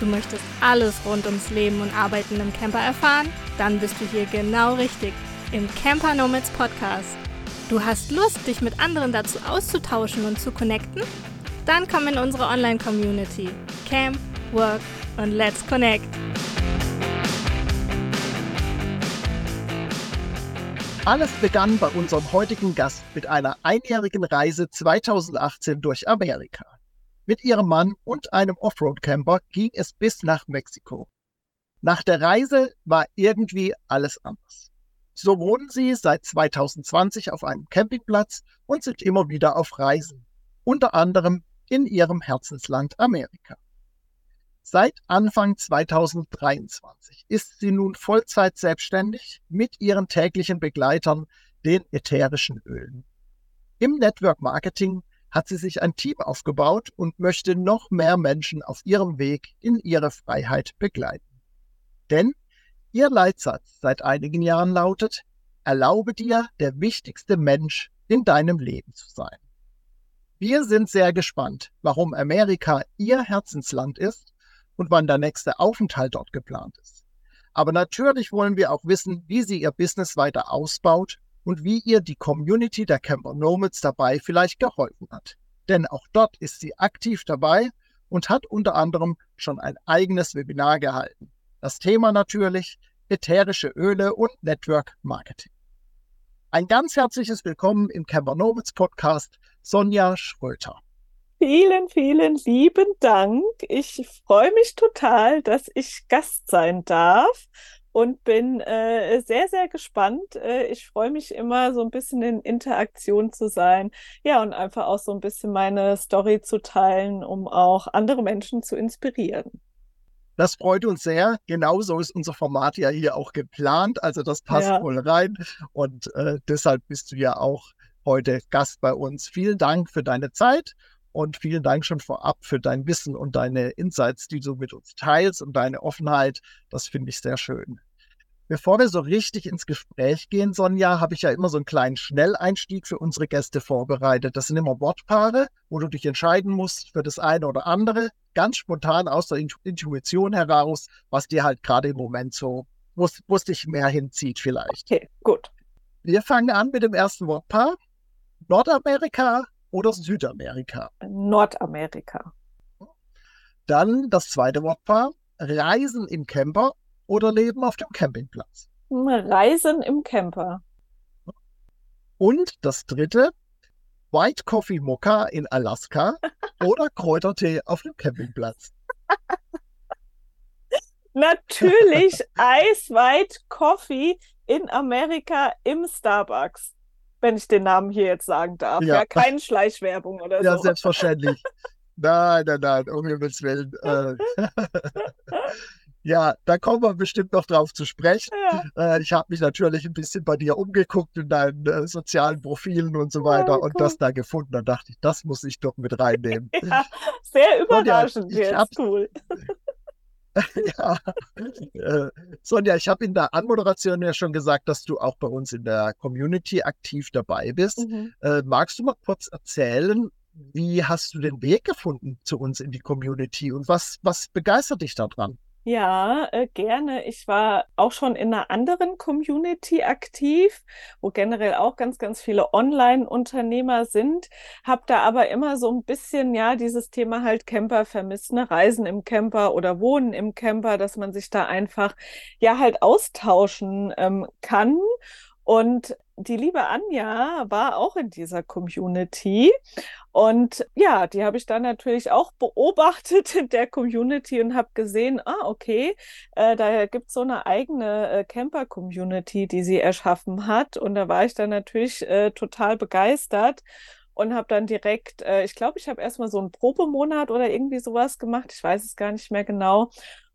Du möchtest alles rund ums Leben und Arbeiten im Camper erfahren? Dann bist du hier genau richtig im Camper Nomads Podcast. Du hast Lust, dich mit anderen dazu auszutauschen und zu connecten? Dann komm in unsere Online-Community. Camp, Work und Let's Connect. Alles begann bei unserem heutigen Gast mit einer einjährigen Reise 2018 durch Amerika. Mit ihrem Mann und einem Offroad-Camper ging es bis nach Mexiko. Nach der Reise war irgendwie alles anders. So wohnen sie seit 2020 auf einem Campingplatz und sind immer wieder auf Reisen, unter anderem in ihrem Herzensland Amerika. Seit Anfang 2023 ist sie nun Vollzeit selbstständig mit ihren täglichen Begleitern, den ätherischen Ölen. Im Network Marketing hat sie sich ein Team aufgebaut und möchte noch mehr Menschen auf ihrem Weg in ihre Freiheit begleiten. Denn ihr Leitsatz seit einigen Jahren lautet, erlaube dir, der wichtigste Mensch in deinem Leben zu sein. Wir sind sehr gespannt, warum Amerika ihr Herzensland ist und wann der nächste Aufenthalt dort geplant ist. Aber natürlich wollen wir auch wissen, wie sie ihr Business weiter ausbaut und wie ihr die Community der Camper Nomads dabei vielleicht geholfen hat. Denn auch dort ist sie aktiv dabei und hat unter anderem schon ein eigenes Webinar gehalten. Das Thema natürlich ätherische Öle und Network Marketing. Ein ganz herzliches Willkommen im Camper Nomads Podcast, Sonja Schröter. Vielen, vielen lieben Dank. Ich freue mich total, dass ich Gast sein darf und bin äh, sehr, sehr gespannt. Äh, ich freue mich immer, so ein bisschen in Interaktion zu sein. Ja, und einfach auch so ein bisschen meine Story zu teilen, um auch andere Menschen zu inspirieren. Das freut uns sehr. Genauso ist unser Format ja hier auch geplant. Also das passt ja. voll rein. Und äh, deshalb bist du ja auch heute Gast bei uns. Vielen Dank für deine Zeit und vielen Dank schon vorab für dein Wissen und deine Insights, die du mit uns teilst und deine Offenheit. Das finde ich sehr schön. Bevor wir so richtig ins Gespräch gehen, Sonja, habe ich ja immer so einen kleinen Schnelleinstieg für unsere Gäste vorbereitet. Das sind immer Wortpaare, wo du dich entscheiden musst für das eine oder andere, ganz spontan aus der Intuition heraus, was dir halt gerade im Moment so, wo es dich mehr hinzieht vielleicht. Okay, gut. Wir fangen an mit dem ersten Wortpaar. Nordamerika, oder Südamerika? Nordamerika. Dann das zweite Wortpaar. Reisen im Camper oder Leben auf dem Campingplatz? Reisen im Camper. Und das dritte. White Coffee Mokka in Alaska oder Kräutertee auf dem Campingplatz? Natürlich Ice White Coffee in Amerika im Starbucks wenn ich den Namen hier jetzt sagen darf. Ja, ja keine Schleichwerbung oder ja, so. Ja, selbstverständlich. nein, nein, nein, um Himmels Willen. Ja, da kommen wir bestimmt noch drauf zu sprechen. Ja. Äh, ich habe mich natürlich ein bisschen bei dir umgeguckt in deinen äh, sozialen Profilen und so weiter oh, und das da gefunden. Da dachte ich, das muss ich doch mit reinnehmen. Ja, sehr überraschend ja, jetzt, cool. ja. Äh, Sonja, ich habe in der Anmoderation ja schon gesagt, dass du auch bei uns in der Community aktiv dabei bist. Mhm. Äh, magst du mal kurz erzählen, wie hast du den Weg gefunden zu uns in die Community und was, was begeistert dich daran? Ja, äh, gerne. Ich war auch schon in einer anderen Community aktiv, wo generell auch ganz, ganz viele Online-Unternehmer sind, habe da aber immer so ein bisschen, ja, dieses Thema halt Camper vermisst, ne? Reisen im Camper oder Wohnen im Camper, dass man sich da einfach, ja, halt austauschen ähm, kann. Und die liebe Anja war auch in dieser Community. Und ja, die habe ich dann natürlich auch beobachtet in der Community und habe gesehen, ah, okay, äh, da gibt es so eine eigene äh, Camper-Community, die sie erschaffen hat. Und da war ich dann natürlich äh, total begeistert und habe dann direkt, äh, ich glaube, ich habe erstmal so einen Probemonat oder irgendwie sowas gemacht. Ich weiß es gar nicht mehr genau.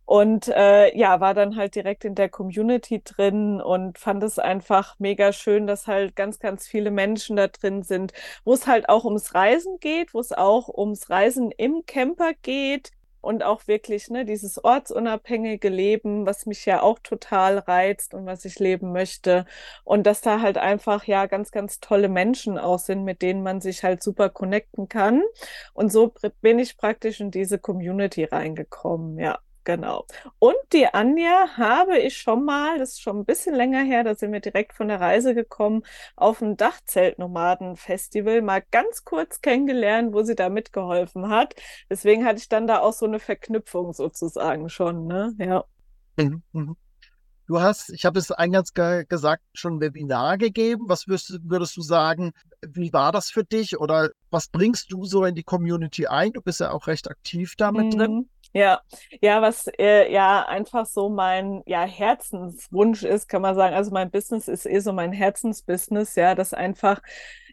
Und äh, ja, war dann halt direkt in der Community drin und fand es einfach mega schön, dass halt ganz, ganz viele Menschen da drin sind, wo es halt auch ums Reisen geht, wo es auch ums Reisen im Camper geht und auch wirklich ne, dieses ortsunabhängige Leben, was mich ja auch total reizt und was ich leben möchte. Und dass da halt einfach ja ganz, ganz tolle Menschen auch sind, mit denen man sich halt super connecten kann. Und so bin ich praktisch in diese Community reingekommen, ja. Genau. Und die Anja habe ich schon mal, das ist schon ein bisschen länger her, da sind wir direkt von der Reise gekommen, auf dem Dachzeltnomaden-Festival mal ganz kurz kennengelernt, wo sie da mitgeholfen hat. Deswegen hatte ich dann da auch so eine Verknüpfung sozusagen schon, ne? Ja. Mhm, mhm. Du hast, ich habe es eingangs ge gesagt, schon ein Webinar gegeben. Was würdest, würdest, du sagen, wie war das für dich oder was bringst du so in die Community ein? Du bist ja auch recht aktiv damit mhm. drin. Ja, ja, was äh, ja einfach so mein ja, Herzenswunsch ist, kann man sagen. Also mein Business ist eh so mein Herzensbusiness, ja, das einfach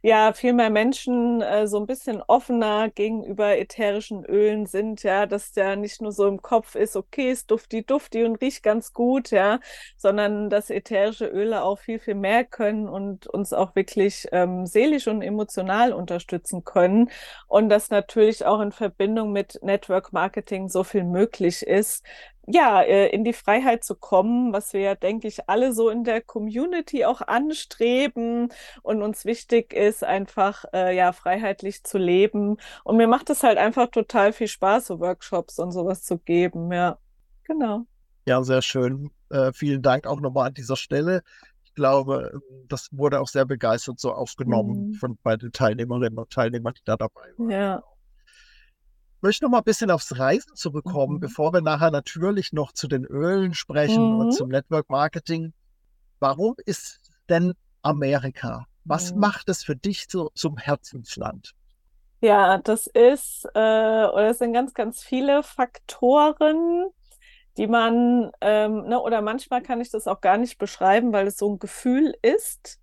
ja viel mehr Menschen äh, so ein bisschen offener gegenüber ätherischen Ölen sind, ja, dass der nicht nur so im Kopf ist, okay, ist dufti dufti und riecht ganz gut, ja, sondern dass ätherische Öle auch viel, viel mehr können und uns auch wirklich ähm, seelisch und emotional unterstützen können. Und das natürlich auch in Verbindung mit Network Marketing so viel möglich ist, ja, äh, in die Freiheit zu kommen, was wir ja, denke ich, alle so in der Community auch anstreben und uns wichtig ist, einfach äh, ja freiheitlich zu leben. Und mir macht es halt einfach total viel Spaß, so Workshops und sowas zu geben. Ja, genau. Ja, sehr schön. Äh, vielen Dank auch nochmal an dieser Stelle. Ich glaube, das wurde auch sehr begeistert so aufgenommen mhm. von bei den Teilnehmerinnen und Teilnehmern, die da dabei waren. Ja möchte noch mal ein bisschen aufs Reisen zurückkommen, mhm. bevor wir nachher natürlich noch zu den Ölen sprechen mhm. und zum Network Marketing. Warum ist denn Amerika? Was mhm. macht es für dich zu, zum Herzensland? Ja, das ist, äh, oder es sind ganz, ganz viele Faktoren, die man, ähm, ne, oder manchmal kann ich das auch gar nicht beschreiben, weil es so ein Gefühl ist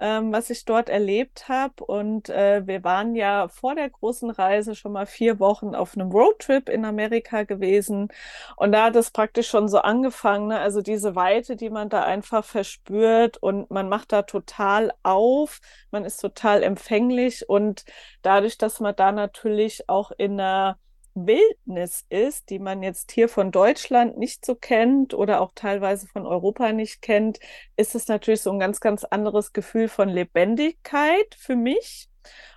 ähm, was ich dort erlebt habe. Und äh, wir waren ja vor der großen Reise schon mal vier Wochen auf einem Roadtrip in Amerika gewesen. Und da hat es praktisch schon so angefangen, ne? also diese Weite, die man da einfach verspürt und man macht da total auf, man ist total empfänglich und dadurch, dass man da natürlich auch in einer Wildnis ist, die man jetzt hier von Deutschland nicht so kennt oder auch teilweise von Europa nicht kennt, ist es natürlich so ein ganz, ganz anderes Gefühl von Lebendigkeit für mich.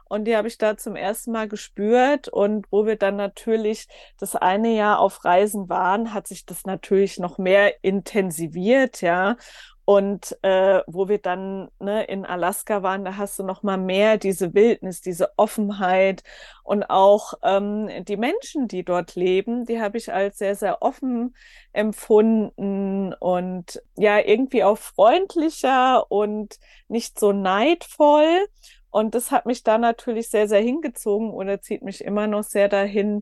Und die habe ich da zum ersten Mal gespürt. Und wo wir dann natürlich das eine Jahr auf Reisen waren, hat sich das natürlich noch mehr intensiviert, ja. Und äh, wo wir dann ne, in Alaska waren, da hast du noch mal mehr diese Wildnis, diese Offenheit und auch ähm, die Menschen, die dort leben, die habe ich als sehr, sehr offen empfunden und ja, irgendwie auch freundlicher und nicht so neidvoll. Und das hat mich da natürlich sehr, sehr hingezogen oder zieht mich immer noch sehr dahin.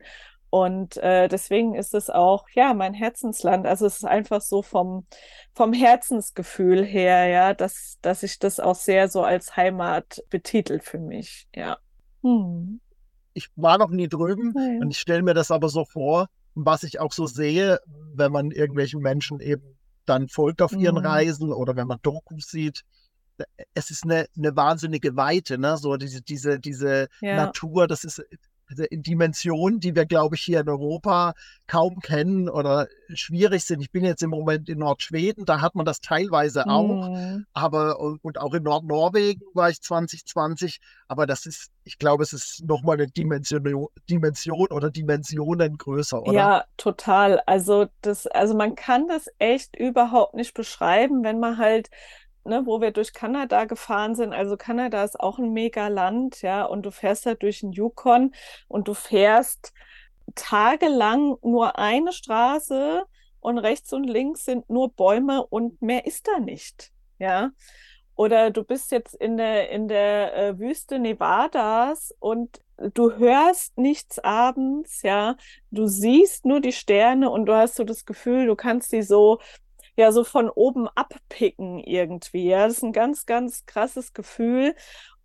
Und äh, deswegen ist es auch, ja, mein Herzensland. Also es ist einfach so vom, vom Herzensgefühl her, ja, dass, dass ich das auch sehr so als Heimat betitel für mich, ja. Hm. Ich war noch nie drüben ja. und ich stelle mir das aber so vor, was ich auch so sehe, wenn man irgendwelchen Menschen eben dann folgt auf ihren mhm. Reisen oder wenn man Dokus sieht. Es ist eine, eine wahnsinnige Weite, ne? So diese, diese, diese ja. Natur, das ist Dimensionen, die wir, glaube ich, hier in Europa kaum kennen oder schwierig sind. Ich bin jetzt im Moment in Nordschweden, da hat man das teilweise auch, mhm. aber und auch in Nordnorwegen war ich 2020, aber das ist, ich glaube, es ist nochmal eine Dimension, Dimension oder Dimensionen größer, oder? Ja, total. Also das, also man kann das echt überhaupt nicht beschreiben, wenn man halt ne, wo wir durch Kanada gefahren sind. Also Kanada ist auch ein Mega-Land, ja, und du fährst da durch den Yukon und du fährst tagelang nur eine Straße und rechts und links sind nur Bäume und mehr ist da nicht, ja. Oder du bist jetzt in der, in der äh, Wüste Nevadas und du hörst nichts abends, ja. Du siehst nur die Sterne und du hast so das Gefühl, du kannst sie so ja so von oben abpicken irgendwie. Ja, das ist ein ganz, ganz krasses Gefühl.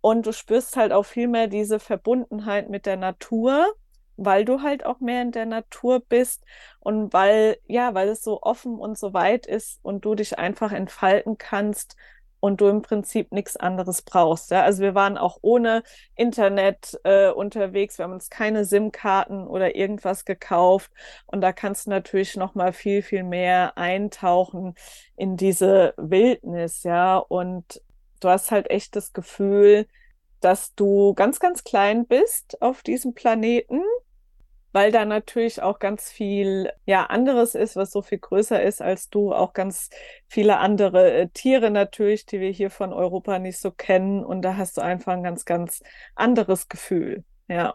Und du spürst halt auch viel mehr diese Verbundenheit mit der Natur, weil du halt auch mehr in der Natur bist und weil, ja, weil es so offen und so weit ist und du dich einfach entfalten kannst und du im Prinzip nichts anderes brauchst. Ja? Also wir waren auch ohne Internet äh, unterwegs, wir haben uns keine SIM-Karten oder irgendwas gekauft und da kannst du natürlich noch mal viel viel mehr eintauchen in diese Wildnis, ja und du hast halt echt das Gefühl, dass du ganz ganz klein bist auf diesem Planeten weil da natürlich auch ganz viel ja anderes ist, was so viel größer ist als du, auch ganz viele andere äh, Tiere natürlich, die wir hier von Europa nicht so kennen und da hast du einfach ein ganz ganz anderes Gefühl. Ja.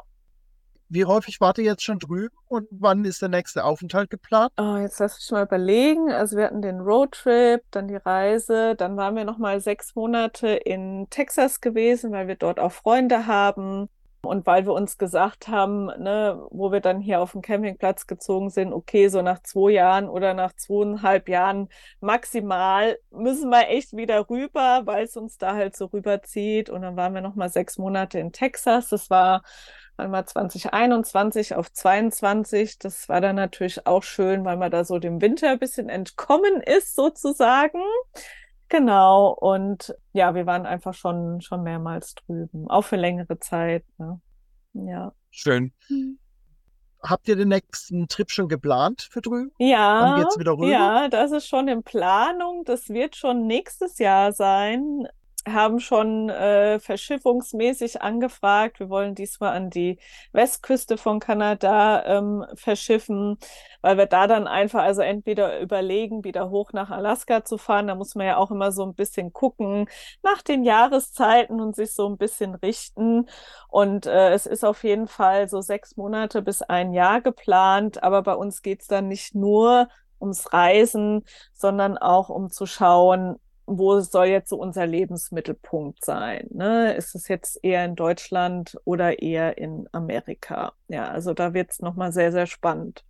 Wie häufig wart ihr jetzt schon drüben und wann ist der nächste Aufenthalt geplant? Oh, jetzt lass mich mal überlegen. Also wir hatten den Roadtrip, dann die Reise, dann waren wir noch mal sechs Monate in Texas gewesen, weil wir dort auch Freunde haben. Und weil wir uns gesagt haben, ne, wo wir dann hier auf den Campingplatz gezogen sind, okay, so nach zwei Jahren oder nach zweieinhalb Jahren maximal müssen wir echt wieder rüber, weil es uns da halt so rüberzieht. Und dann waren wir noch mal sechs Monate in Texas. Das war einmal 2021 auf 22. Das war dann natürlich auch schön, weil man da so dem Winter ein bisschen entkommen ist, sozusagen. Genau, und ja, wir waren einfach schon, schon mehrmals drüben, auch für längere Zeit. Ne? Ja. Schön. Hm. Habt ihr den nächsten Trip schon geplant für drüben? Ja, Wann geht's wieder rüber? ja, das ist schon in Planung. Das wird schon nächstes Jahr sein haben schon äh, verschiffungsmäßig angefragt. Wir wollen diesmal an die Westküste von Kanada ähm, verschiffen, weil wir da dann einfach also entweder überlegen, wieder hoch nach Alaska zu fahren. Da muss man ja auch immer so ein bisschen gucken nach den Jahreszeiten und sich so ein bisschen richten. Und äh, es ist auf jeden Fall so sechs Monate bis ein Jahr geplant. Aber bei uns geht es dann nicht nur ums Reisen, sondern auch um zu schauen, wo soll jetzt so unser Lebensmittelpunkt sein? Ne? Ist es jetzt eher in Deutschland oder eher in Amerika? Ja, also da wird es nochmal sehr, sehr spannend.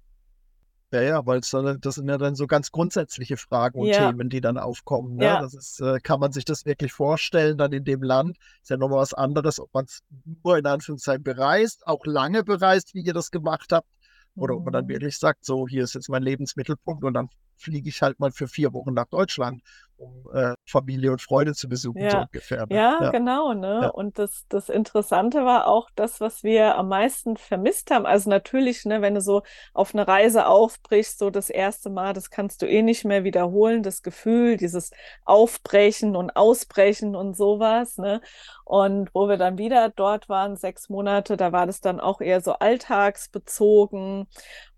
Ja, ja, weil das sind ja dann so ganz grundsätzliche Fragen und ja. Themen, die dann aufkommen. Ne? Ja. Das ist, äh, kann man sich das wirklich vorstellen, dann in dem Land? Ist ja nochmal was anderes, ob man es nur in Anführungszeichen bereist, auch lange bereist, wie ihr das gemacht habt, oder ob man dann mhm. wirklich sagt, so, hier ist jetzt mein Lebensmittelpunkt und dann fliege ich halt mal für vier Wochen nach Deutschland, um äh, Familie und Freunde zu besuchen, ja. so ungefähr. Ne? Ja, ja, genau. Ne? Ja. Und das, das Interessante war auch das, was wir am meisten vermisst haben. Also natürlich, ne, wenn du so auf eine Reise aufbrichst, so das erste Mal, das kannst du eh nicht mehr wiederholen, das Gefühl, dieses Aufbrechen und Ausbrechen und sowas. Ne? Und wo wir dann wieder dort waren, sechs Monate, da war das dann auch eher so alltagsbezogen.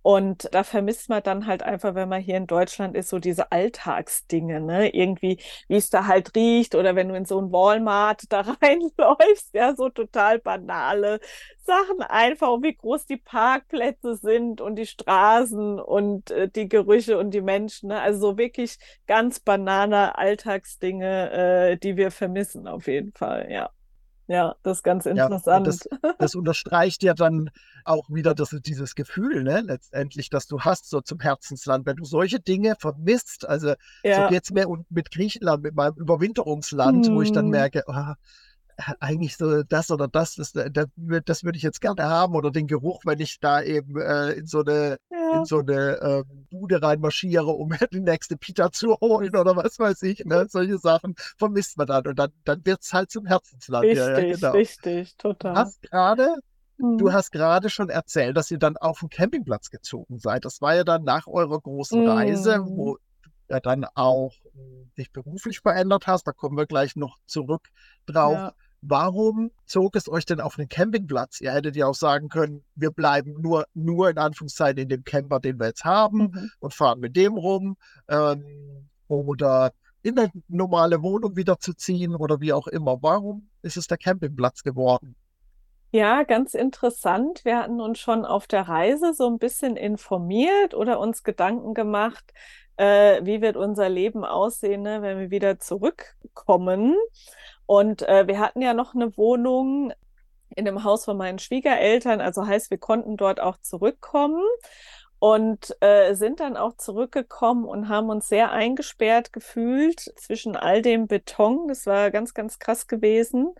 Und da vermisst man dann halt einfach, wenn man hier in Deutschland ist, so diese Alltagsdinge, ne? Irgendwie, wie es da halt riecht oder wenn du in so ein Walmart da reinläufst, ja, so total banale Sachen einfach, und wie groß die Parkplätze sind und die Straßen und äh, die Gerüche und die Menschen, ne? Also so wirklich ganz banale Alltagsdinge, äh, die wir vermissen auf jeden Fall, ja. Ja, das ist ganz interessant. Ja, das, das, unterstreicht ja dann auch wieder das, dieses Gefühl, ne, letztendlich, dass du hast, so zum Herzensland. Wenn du solche Dinge vermisst, also ja. so geht's mir und mit Griechenland, mit meinem Überwinterungsland, hm. wo ich dann mhm. merke, oh, eigentlich so das oder das, das, das, das würde ich jetzt gerne haben oder den Geruch, wenn ich da eben äh, in so eine, ja. in so eine äh, Bude reinmarschiere, um die nächste Pita zu holen oder was weiß ich, ne? solche Sachen vermisst man dann und dann, dann wird es halt zum Herzensland. Richtig, ja, ja, genau. richtig, total. Du hast gerade Du mhm. hast gerade schon erzählt, dass ihr dann auf den Campingplatz gezogen seid. Das war ja dann nach eurer großen Reise, mm. wo du ja dann auch hm, dich beruflich verändert hast. Da kommen wir gleich noch zurück drauf. Ja. Warum zog es euch denn auf den Campingplatz? Ihr hättet ja auch sagen können, wir bleiben nur, nur in Anführungszeichen in dem Camper, den wir jetzt haben mhm. und fahren mit dem rum. Ähm, oder in eine normale Wohnung wieder zu ziehen oder wie auch immer. Warum ist es der Campingplatz geworden? Ja, ganz interessant. Wir hatten uns schon auf der Reise so ein bisschen informiert oder uns Gedanken gemacht, äh, wie wird unser Leben aussehen, ne, wenn wir wieder zurückkommen. Und äh, wir hatten ja noch eine Wohnung in dem Haus von meinen Schwiegereltern, also heißt, wir konnten dort auch zurückkommen und äh, sind dann auch zurückgekommen und haben uns sehr eingesperrt gefühlt zwischen all dem Beton. Das war ganz, ganz krass gewesen.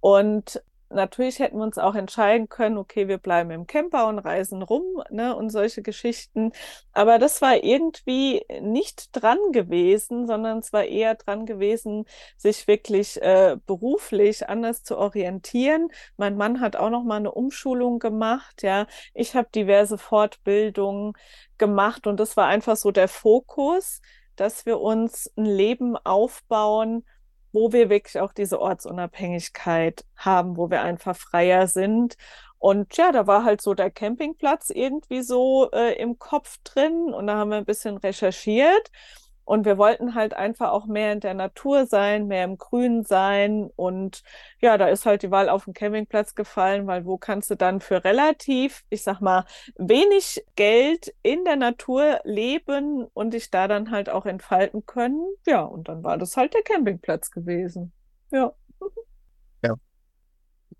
Und natürlich hätten wir uns auch entscheiden können, okay, wir bleiben im Camper und reisen rum, ne, und solche Geschichten. Aber das war irgendwie nicht dran gewesen, sondern es war eher dran gewesen, sich wirklich äh, beruflich anders zu orientieren. Mein Mann hat auch noch mal eine Umschulung gemacht, ja. Ich habe diverse Fortbildungen gemacht und das war einfach so der Fokus, dass wir uns ein Leben aufbauen, wo wir wirklich auch diese Ortsunabhängigkeit haben, wo wir einfach freier sind. Und ja, da war halt so der Campingplatz irgendwie so äh, im Kopf drin und da haben wir ein bisschen recherchiert. Und wir wollten halt einfach auch mehr in der Natur sein, mehr im Grün sein. Und ja, da ist halt die Wahl auf den Campingplatz gefallen, weil wo kannst du dann für relativ, ich sag mal, wenig Geld in der Natur leben und dich da dann halt auch entfalten können? Ja, und dann war das halt der Campingplatz gewesen. Ja.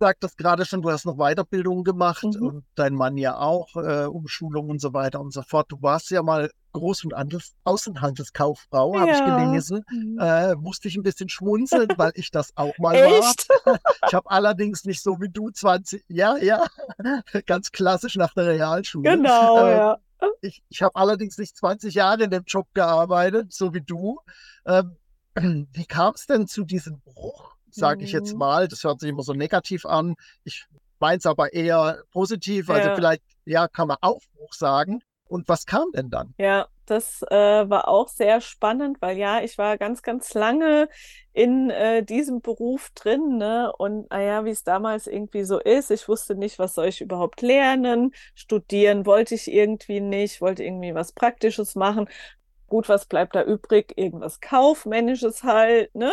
Du sagtest gerade schon, du hast noch Weiterbildungen gemacht mhm. und dein Mann ja auch, äh, Umschulung und so weiter und so fort. Du warst ja mal Groß- und Handels Außenhandelskauffrau, ja. habe ich gelesen. Mhm. Äh, musste ich ein bisschen schmunzeln, weil ich das auch mal Echt? war. Ich habe allerdings nicht so wie du 20, ja, ja, ganz klassisch nach der Realschule. Genau, äh, ja. Ich, ich habe allerdings nicht 20 Jahre in dem Job gearbeitet, so wie du. Ähm, wie kam es denn zu diesem Bruch, sage ich jetzt mhm. mal? Das hört sich immer so negativ an. Ich meine es aber eher positiv. Also ja. vielleicht, ja, kann man Aufbruch sagen. Und was kam denn dann? Ja, das äh, war auch sehr spannend, weil ja, ich war ganz, ganz lange in äh, diesem Beruf drin, ne? Und naja, wie es damals irgendwie so ist, ich wusste nicht, was soll ich überhaupt lernen. Studieren wollte ich irgendwie nicht, wollte irgendwie was Praktisches machen, gut, was bleibt da übrig? Irgendwas Kaufmännisches halt, ne?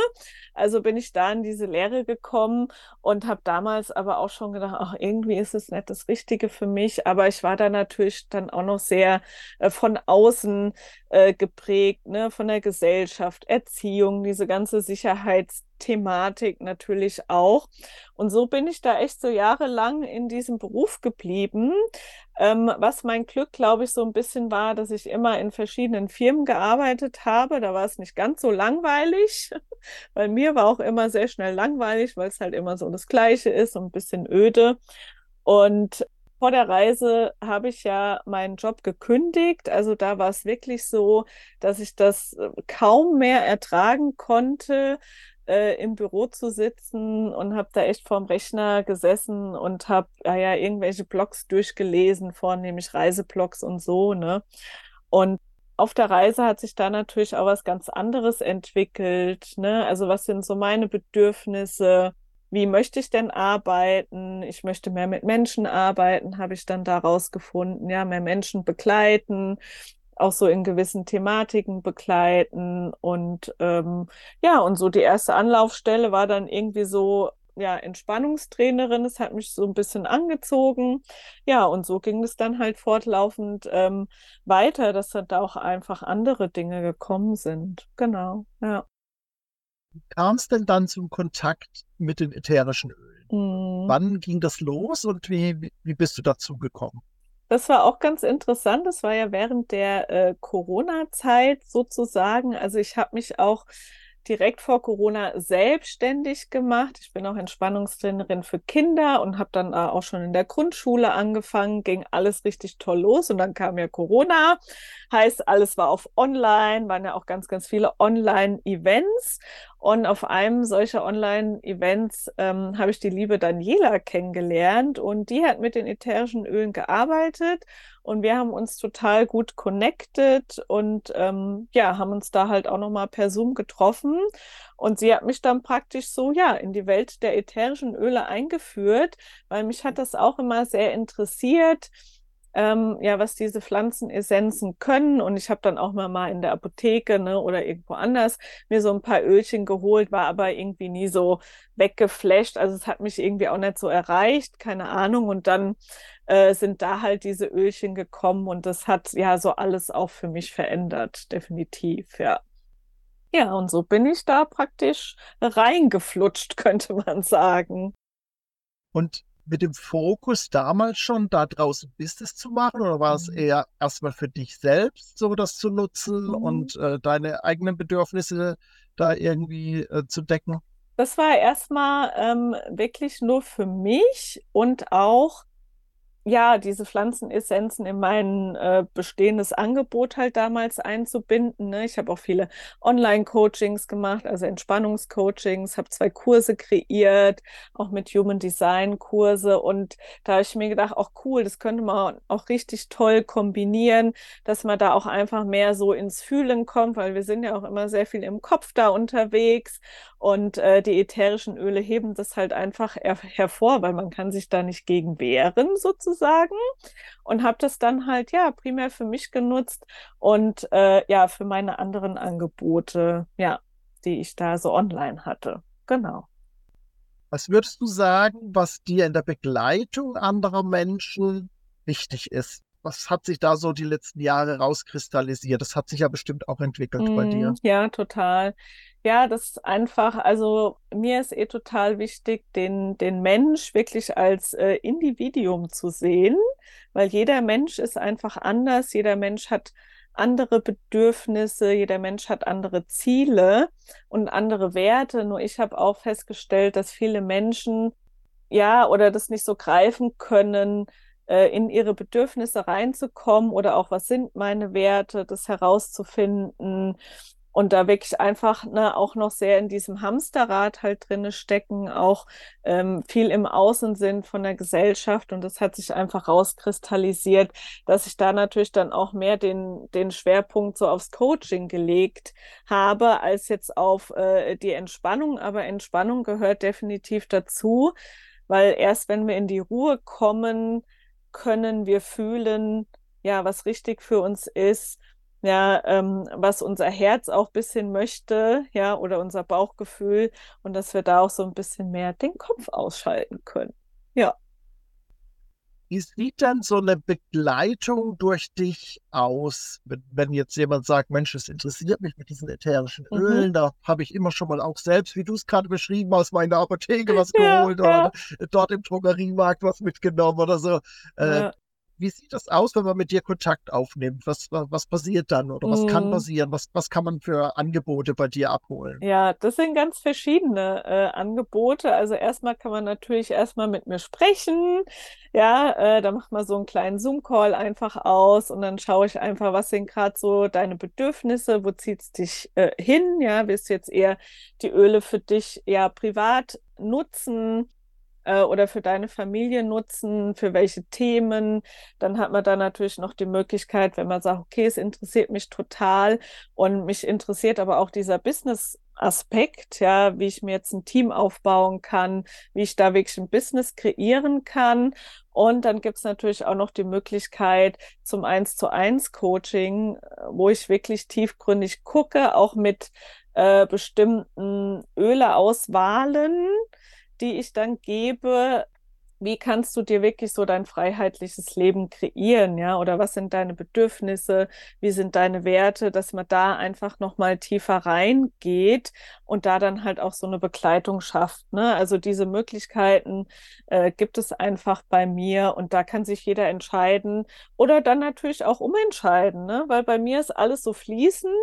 Also bin ich da in diese Lehre gekommen und habe damals aber auch schon gedacht, ach, irgendwie ist es nicht das Richtige für mich. Aber ich war da natürlich dann auch noch sehr äh, von außen äh, geprägt, ne? Von der Gesellschaft, Erziehung, diese ganze Sicherheits Thematik natürlich auch. Und so bin ich da echt so jahrelang in diesem Beruf geblieben. Ähm, was mein Glück, glaube ich, so ein bisschen war, dass ich immer in verschiedenen Firmen gearbeitet habe. Da war es nicht ganz so langweilig, weil mir war auch immer sehr schnell langweilig, weil es halt immer so das Gleiche ist und ein bisschen öde. Und vor der Reise habe ich ja meinen Job gekündigt. Also da war es wirklich so, dass ich das äh, kaum mehr ertragen konnte, äh, im Büro zu sitzen und habe da echt vorm Rechner gesessen und habe ja, ja irgendwelche Blogs durchgelesen, vornehmlich Reiseblogs und so, ne? Und auf der Reise hat sich da natürlich auch was ganz anderes entwickelt, ne? Also was sind so meine Bedürfnisse? Wie möchte ich denn arbeiten? Ich möchte mehr mit Menschen arbeiten, habe ich dann daraus gefunden, ja, mehr Menschen begleiten, auch so in gewissen Thematiken begleiten. Und ähm, ja, und so die erste Anlaufstelle war dann irgendwie so, ja, Entspannungstrainerin. Es hat mich so ein bisschen angezogen. Ja, und so ging es dann halt fortlaufend ähm, weiter, dass dann da auch einfach andere Dinge gekommen sind. Genau, ja. Kam es denn dann zum Kontakt mit den ätherischen Ölen? Mhm. Wann ging das los und wie, wie bist du dazu gekommen? Das war auch ganz interessant. Das war ja während der äh, Corona-Zeit sozusagen. Also ich habe mich auch direkt vor Corona selbstständig gemacht. Ich bin auch Entspannungstrainerin für Kinder und habe dann auch schon in der Grundschule angefangen. Ging alles richtig toll los und dann kam ja Corona. Heißt, alles war auf Online, waren ja auch ganz, ganz viele Online-Events. Und auf einem solcher Online-Events ähm, habe ich die liebe Daniela kennengelernt und die hat mit den ätherischen Ölen gearbeitet und wir haben uns total gut connected und ähm, ja, haben uns da halt auch nochmal per Zoom getroffen. Und sie hat mich dann praktisch so, ja, in die Welt der ätherischen Öle eingeführt, weil mich hat das auch immer sehr interessiert ähm, ja, was diese Pflanzenessenzen können. Und ich habe dann auch mal, mal in der Apotheke ne, oder irgendwo anders mir so ein paar Ölchen geholt, war aber irgendwie nie so weggeflasht. Also es hat mich irgendwie auch nicht so erreicht, keine Ahnung. Und dann äh, sind da halt diese Ölchen gekommen und das hat ja so alles auch für mich verändert, definitiv, ja. Ja, und so bin ich da praktisch reingeflutscht, könnte man sagen. Und mit dem Fokus damals schon da draußen Business zu machen oder war es mhm. eher erstmal für dich selbst so das zu nutzen mhm. und äh, deine eigenen Bedürfnisse da irgendwie äh, zu decken? Das war erstmal ähm, wirklich nur für mich und auch ja, diese Pflanzenessenzen in mein äh, bestehendes Angebot halt damals einzubinden. Ne? Ich habe auch viele Online-Coachings gemacht, also Entspannungscoachings, habe zwei Kurse kreiert, auch mit Human Design Kurse. Und da habe ich mir gedacht, auch cool, das könnte man auch richtig toll kombinieren, dass man da auch einfach mehr so ins Fühlen kommt, weil wir sind ja auch immer sehr viel im Kopf da unterwegs. Und äh, die ätherischen Öle heben das halt einfach her hervor, weil man kann sich da nicht gegen wehren sozusagen. Und habe das dann halt ja primär für mich genutzt und äh, ja für meine anderen Angebote, ja, die ich da so online hatte. Genau. Was würdest du sagen, was dir in der Begleitung anderer Menschen wichtig ist? Was hat sich da so die letzten Jahre rauskristallisiert? Das hat sich ja bestimmt auch entwickelt mm, bei dir. Ja, total. Ja, das ist einfach, also mir ist eh total wichtig, den, den Mensch wirklich als äh, Individuum zu sehen, weil jeder Mensch ist einfach anders, jeder Mensch hat andere Bedürfnisse, jeder Mensch hat andere Ziele und andere Werte. Nur ich habe auch festgestellt, dass viele Menschen ja oder das nicht so greifen können, äh, in ihre Bedürfnisse reinzukommen oder auch was sind meine Werte, das herauszufinden und da wirklich einfach ne, auch noch sehr in diesem Hamsterrad halt drinne stecken, auch ähm, viel im Außen sind von der Gesellschaft und das hat sich einfach rauskristallisiert, dass ich da natürlich dann auch mehr den, den Schwerpunkt so aufs Coaching gelegt habe, als jetzt auf äh, die Entspannung, aber Entspannung gehört definitiv dazu, weil erst wenn wir in die Ruhe kommen, können wir fühlen, ja, was richtig für uns ist ja, ähm, was unser Herz auch ein bisschen möchte, ja, oder unser Bauchgefühl und dass wir da auch so ein bisschen mehr den Kopf ausschalten können. Ja. Wie sieht dann so eine Begleitung durch dich aus, wenn, wenn jetzt jemand sagt, Mensch, es interessiert mich mit diesen ätherischen mhm. Ölen, da habe ich immer schon mal auch selbst, wie du es gerade beschrieben hast, meine Apotheke was geholt ja, oder dort im Drogeriemarkt was mitgenommen oder so. Äh, ja wie sieht das aus, wenn man mit dir Kontakt aufnimmt? Was, was passiert dann oder was mm. kann mhm. passieren? Was, was kann man für Angebote bei dir abholen? Ja, das sind ganz verschiedene äh, Angebote. Also erstmal kann man natürlich erstmal mit mir sprechen. Ja, äh, da macht man so einen kleinen Zoom-Call einfach aus und dann schaue ich einfach, was sind gerade so deine Bedürfnisse, wo zieht es dich äh, hin? Ja, willst du jetzt eher die Öle für dich ja privat nutzen? Äh, oder für deine Familie nutzen, für welche Themen. Dann hat man da natürlich noch die Möglichkeit, wenn man sagt, okay, es interessiert mich total und mich interessiert aber auch dieser Business Aspekt, ja, wie ich mir jetzt ein Team aufbauen kann, wie ich da wirklich ein Business kreieren kann. Und dann gibt es natürlich auch noch die Möglichkeit zum Eins zu eins Coaching, wo ich wirklich tiefgründig gucke, auch mit äh, bestimmten Öleauswahlen, die ich dann gebe, wie kannst du dir wirklich so dein freiheitliches Leben kreieren, ja? Oder was sind deine Bedürfnisse? Wie sind deine Werte? Dass man da einfach nochmal tiefer reingeht und da dann halt auch so eine Begleitung schafft, ne? Also diese Möglichkeiten äh, gibt es einfach bei mir und da kann sich jeder entscheiden oder dann natürlich auch umentscheiden, ne? Weil bei mir ist alles so fließend,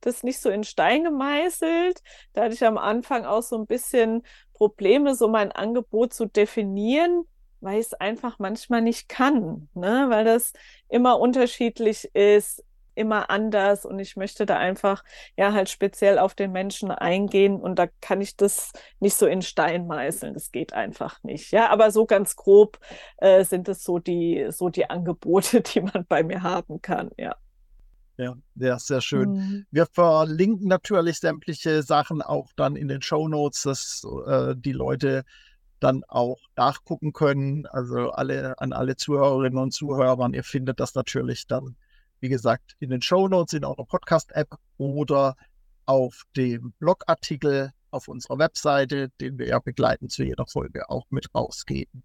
das ist nicht so in Stein gemeißelt. Da hatte ich am Anfang auch so ein bisschen Probleme, so mein Angebot zu definieren, weil ich es einfach manchmal nicht kann, ne? weil das immer unterschiedlich ist, immer anders und ich möchte da einfach ja halt speziell auf den Menschen eingehen und da kann ich das nicht so in Stein meißeln, das geht einfach nicht. Ja, aber so ganz grob äh, sind es so die so die Angebote, die man bei mir haben kann, ja. Ja, ja, sehr schön. Mhm. Wir verlinken natürlich sämtliche Sachen auch dann in den Show Notes, dass äh, die Leute dann auch nachgucken können. Also alle an alle Zuhörerinnen und Zuhörer, ihr findet das natürlich dann, wie gesagt, in den Show Notes in eurer Podcast-App oder auf dem Blogartikel auf unserer Webseite, den wir ja begleiten zu jeder Folge auch mit rausgeben.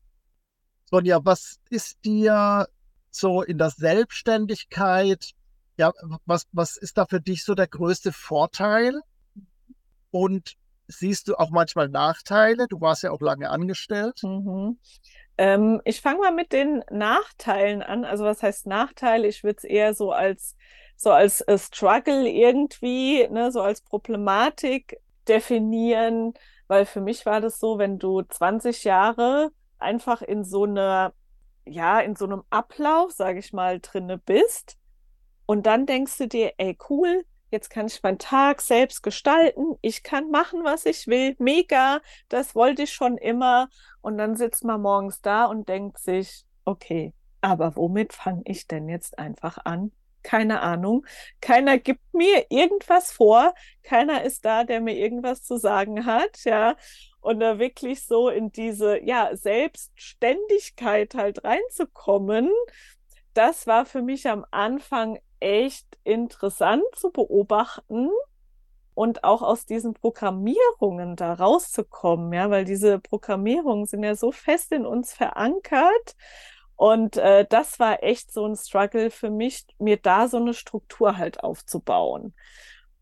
Sonja, was ist dir so in der Selbstständigkeit ja, was, was ist da für dich so der größte Vorteil? Und siehst du auch manchmal Nachteile? Du warst ja auch lange angestellt. Mhm. Ähm, ich fange mal mit den Nachteilen an. Also was heißt Nachteil? Ich würde es eher so als so als äh, Struggle irgendwie, ne, so als Problematik definieren, weil für mich war das so, wenn du 20 Jahre einfach in so einer, ja, in so einem Ablauf, sage ich mal, drinne bist, und dann denkst du dir, ey, cool, jetzt kann ich meinen Tag selbst gestalten, ich kann machen, was ich will, mega, das wollte ich schon immer. Und dann sitzt man morgens da und denkt sich, okay, aber womit fange ich denn jetzt einfach an? keine Ahnung. Keiner gibt mir irgendwas vor. Keiner ist da, der mir irgendwas zu sagen hat, ja. Und da wirklich so in diese, ja, Selbstständigkeit halt reinzukommen, das war für mich am Anfang echt interessant zu beobachten und auch aus diesen Programmierungen da rauszukommen, ja, weil diese Programmierungen sind ja so fest in uns verankert. Und äh, das war echt so ein Struggle für mich, mir da so eine Struktur halt aufzubauen.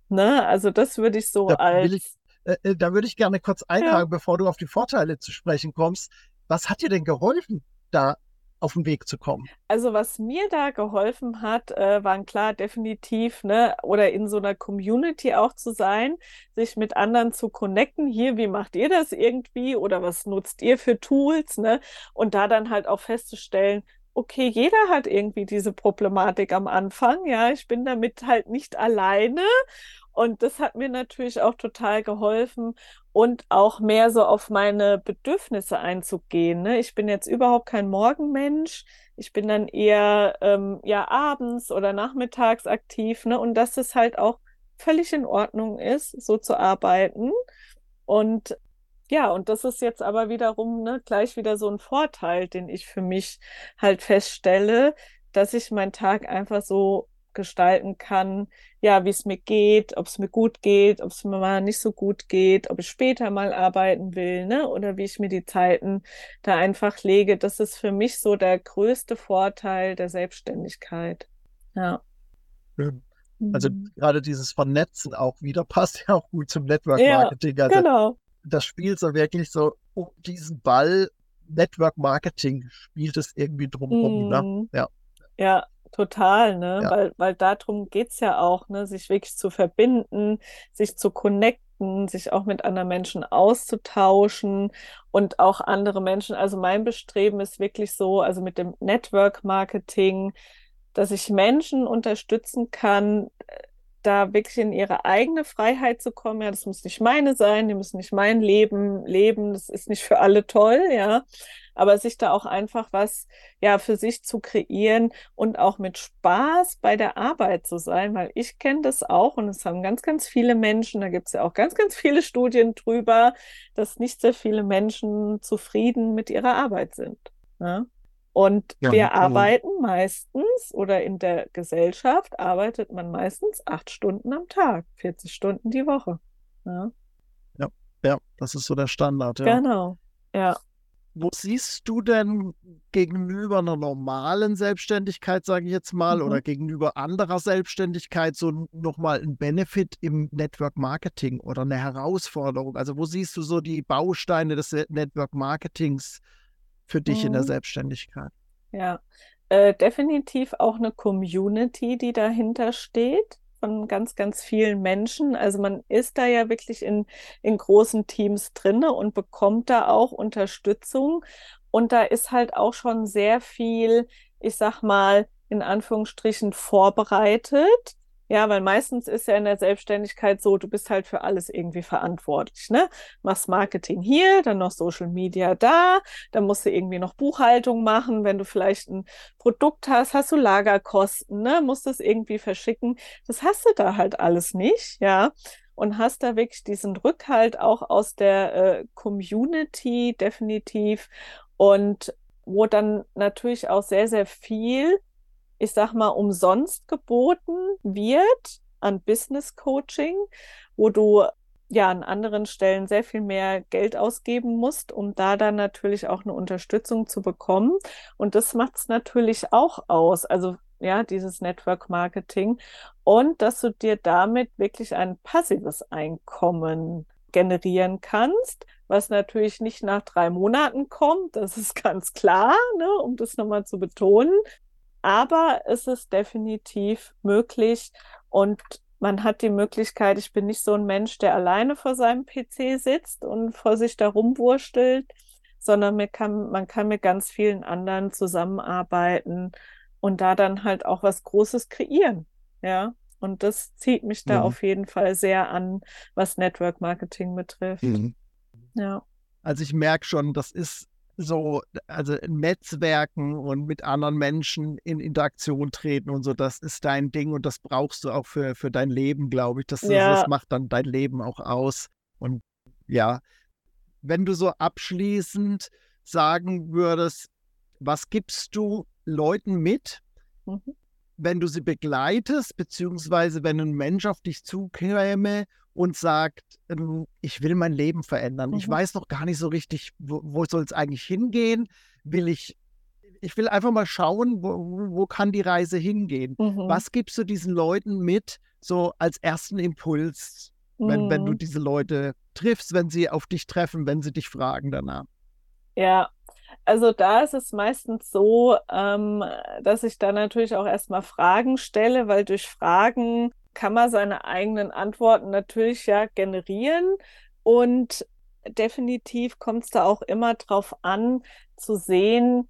Ne? Also das würde ich so da als. Ich, äh, äh, da würde ich gerne kurz einhaken, ja. bevor du auf die Vorteile zu sprechen kommst. Was hat dir denn geholfen, da auf den Weg zu kommen? Also was mir da geholfen hat, äh, waren klar definitiv, ne, oder in so einer Community auch zu sein, sich mit anderen zu connecten. Hier, wie macht ihr das irgendwie oder was nutzt ihr für Tools, ne? Und da dann halt auch festzustellen, okay, jeder hat irgendwie diese Problematik am Anfang, ja, ich bin damit halt nicht alleine und das hat mir natürlich auch total geholfen und auch mehr so auf meine Bedürfnisse einzugehen. Ne? Ich bin jetzt überhaupt kein Morgenmensch. Ich bin dann eher ähm, ja abends oder nachmittags aktiv. Ne? Und dass es halt auch völlig in Ordnung ist, so zu arbeiten. Und ja, und das ist jetzt aber wiederum ne, gleich wieder so ein Vorteil, den ich für mich halt feststelle, dass ich meinen Tag einfach so gestalten kann, ja, wie es mir geht, ob es mir gut geht, ob es mir mal nicht so gut geht, ob ich später mal arbeiten will, ne? Oder wie ich mir die Zeiten da einfach lege. Das ist für mich so der größte Vorteil der Selbstständigkeit. Ja. Also mhm. gerade dieses Vernetzen auch wieder passt ja auch gut zum Network Marketing. Ja, also genau. Das spielt so wirklich so um diesen Ball Network Marketing spielt es irgendwie drumherum. Ne? Mhm. Ne? Ja. Ja, Total, ne? Ja. Weil, weil darum geht es ja auch, ne? Sich wirklich zu verbinden, sich zu connecten, sich auch mit anderen Menschen auszutauschen und auch andere Menschen. Also mein Bestreben ist wirklich so, also mit dem Network Marketing, dass ich Menschen unterstützen kann, da wirklich in ihre eigene Freiheit zu kommen. Ja, das muss nicht meine sein, die müssen nicht mein Leben leben, das ist nicht für alle toll, ja. Aber sich da auch einfach was, ja, für sich zu kreieren und auch mit Spaß bei der Arbeit zu sein, weil ich kenne das auch und es haben ganz, ganz viele Menschen, da gibt es ja auch ganz, ganz viele Studien drüber, dass nicht sehr viele Menschen zufrieden mit ihrer Arbeit sind. Ja? Und ja, wir arbeiten meistens oder in der Gesellschaft arbeitet man meistens acht Stunden am Tag, 40 Stunden die Woche. Ja, ja, ja das ist so der Standard. Ja. Genau, ja. Wo siehst du denn gegenüber einer normalen Selbstständigkeit, sage ich jetzt mal, mhm. oder gegenüber anderer Selbstständigkeit so nochmal ein Benefit im Network Marketing oder eine Herausforderung? Also wo siehst du so die Bausteine des Network Marketings für dich mhm. in der mhm. Selbstständigkeit? Ja, äh, definitiv auch eine Community, die dahinter steht von ganz, ganz vielen Menschen. Also man ist da ja wirklich in, in großen Teams drinne und bekommt da auch Unterstützung. Und da ist halt auch schon sehr viel, ich sag mal, in Anführungsstrichen vorbereitet. Ja, weil meistens ist ja in der Selbstständigkeit so, du bist halt für alles irgendwie verantwortlich, ne? Machst Marketing hier, dann noch Social Media da, dann musst du irgendwie noch Buchhaltung machen. Wenn du vielleicht ein Produkt hast, hast du Lagerkosten, ne? Musst das irgendwie verschicken. Das hast du da halt alles nicht, ja? Und hast da wirklich diesen Rückhalt auch aus der äh, Community definitiv und wo dann natürlich auch sehr, sehr viel ich sag mal, umsonst geboten wird an Business Coaching, wo du ja an anderen Stellen sehr viel mehr Geld ausgeben musst, um da dann natürlich auch eine Unterstützung zu bekommen. Und das macht es natürlich auch aus. Also ja, dieses Network Marketing und dass du dir damit wirklich ein passives Einkommen generieren kannst, was natürlich nicht nach drei Monaten kommt, das ist ganz klar, ne, um das nochmal zu betonen, aber es ist definitiv möglich und man hat die Möglichkeit, ich bin nicht so ein Mensch, der alleine vor seinem PC sitzt und vor sich da rumwurstelt, sondern man kann, man kann mit ganz vielen anderen zusammenarbeiten und da dann halt auch was Großes kreieren. Ja. Und das zieht mich da mhm. auf jeden Fall sehr an, was Network Marketing betrifft. Mhm. Ja. Also ich merke schon, das ist so, also Netzwerken und mit anderen Menschen in Interaktion treten und so, das ist dein Ding und das brauchst du auch für, für dein Leben, glaube ich. Das, ja. das macht dann dein Leben auch aus. Und ja, wenn du so abschließend sagen würdest, was gibst du Leuten mit, mhm. Wenn du sie begleitest, beziehungsweise wenn ein Mensch auf dich zukäme und sagt, ähm, ich will mein Leben verändern. Mhm. Ich weiß noch gar nicht so richtig, wo, wo soll es eigentlich hingehen? Will ich, ich will einfach mal schauen, wo, wo kann die Reise hingehen? Mhm. Was gibst du diesen Leuten mit, so als ersten Impuls, wenn, mhm. wenn du mhm. diese Leute triffst, wenn sie auf dich treffen, wenn sie dich fragen danach? Ja, also da ist es meistens so, ähm, dass ich da natürlich auch erstmal Fragen stelle, weil durch Fragen kann man seine eigenen Antworten natürlich ja generieren und definitiv kommt es da auch immer drauf an, zu sehen,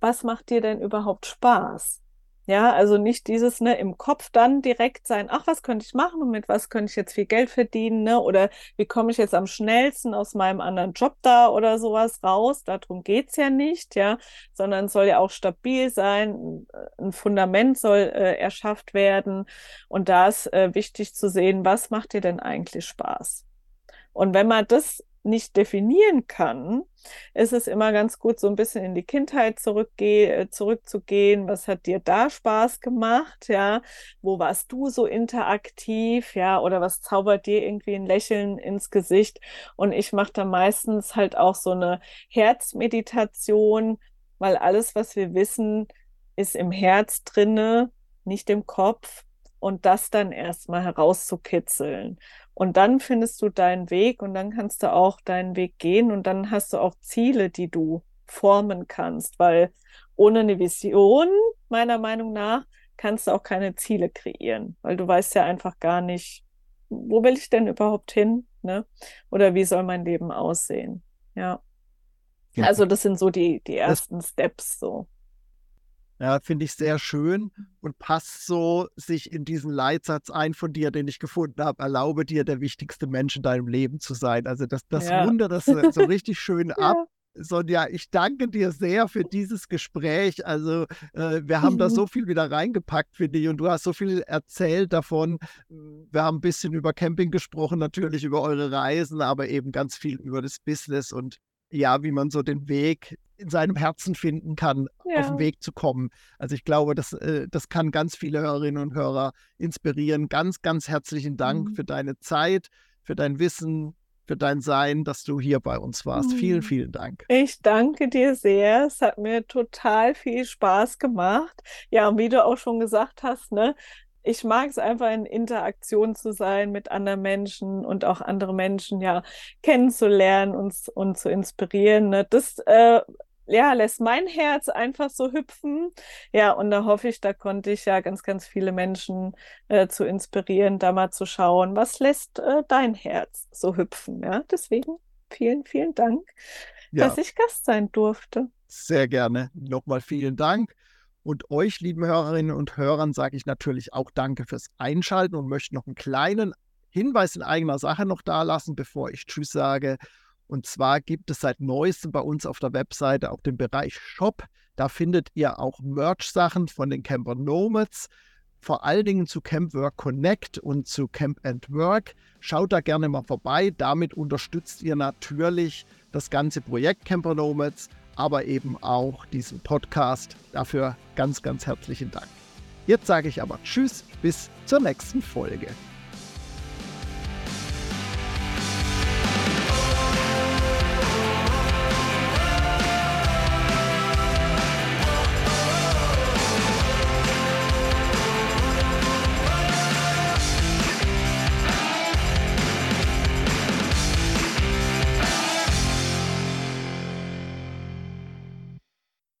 was macht dir denn überhaupt Spaß? Ja, also nicht dieses, ne, im Kopf dann direkt sein, ach, was könnte ich machen und mit was könnte ich jetzt viel Geld verdienen, ne? Oder wie komme ich jetzt am schnellsten aus meinem anderen Job da oder sowas raus? Darum geht es ja nicht, ja, sondern soll ja auch stabil sein, ein Fundament soll äh, erschafft werden. Und da ist äh, wichtig zu sehen, was macht dir denn eigentlich Spaß? Und wenn man das nicht definieren kann, ist es immer ganz gut, so ein bisschen in die Kindheit äh, zurückzugehen. Was hat dir da Spaß gemacht? Ja, wo warst du so interaktiv? Ja, oder was zaubert dir irgendwie ein Lächeln ins Gesicht? Und ich mache da meistens halt auch so eine Herzmeditation, weil alles, was wir wissen, ist im Herz drinne, nicht im Kopf. Und das dann erstmal herauszukitzeln. Und dann findest du deinen Weg und dann kannst du auch deinen Weg gehen und dann hast du auch Ziele, die du formen kannst, weil ohne eine Vision, meiner Meinung nach, kannst du auch keine Ziele kreieren, weil du weißt ja einfach gar nicht, wo will ich denn überhaupt hin, ne? Oder wie soll mein Leben aussehen? Ja. ja. Also das sind so die, die ersten das, Steps so. Ja, finde ich sehr schön und passt so sich in diesen Leitsatz ein von dir, den ich gefunden habe. Erlaube dir, der wichtigste Mensch in deinem Leben zu sein. Also das, das ja. rundet das so, so richtig schön ab. Ja. Sonja, ich danke dir sehr für dieses Gespräch. Also äh, wir haben mhm. da so viel wieder reingepackt für dich und du hast so viel erzählt davon. Wir haben ein bisschen über Camping gesprochen, natürlich über eure Reisen, aber eben ganz viel über das Business und ja, wie man so den Weg in seinem Herzen finden kann, ja. auf den Weg zu kommen. Also ich glaube, das, äh, das kann ganz viele Hörerinnen und Hörer inspirieren. Ganz, ganz herzlichen Dank mhm. für deine Zeit, für dein Wissen, für dein Sein, dass du hier bei uns warst. Mhm. Vielen, vielen Dank. Ich danke dir sehr. Es hat mir total viel Spaß gemacht. Ja, und wie du auch schon gesagt hast, ne, ich mag es einfach in Interaktion zu sein mit anderen Menschen und auch andere Menschen ja kennenzulernen und, und zu inspirieren. Ne? Das äh, ja, lässt mein Herz einfach so hüpfen. Ja, und da hoffe ich, da konnte ich ja ganz, ganz viele Menschen äh, zu inspirieren, da mal zu schauen, was lässt äh, dein Herz so hüpfen. Ja, deswegen vielen, vielen Dank, ja. dass ich Gast sein durfte. Sehr gerne. Nochmal vielen Dank. Und euch, lieben Hörerinnen und Hörern, sage ich natürlich auch Danke fürs Einschalten und möchte noch einen kleinen Hinweis in eigener Sache noch da lassen, bevor ich Tschüss sage. Und zwar gibt es seit neuestem bei uns auf der Webseite auch den Bereich Shop. Da findet ihr auch Merch-Sachen von den Camper Nomads, vor allen Dingen zu Camp Work Connect und zu Camp and Work. Schaut da gerne mal vorbei. Damit unterstützt ihr natürlich das ganze Projekt Camper Nomads, aber eben auch diesen Podcast. Dafür ganz, ganz herzlichen Dank. Jetzt sage ich aber Tschüss, bis zur nächsten Folge.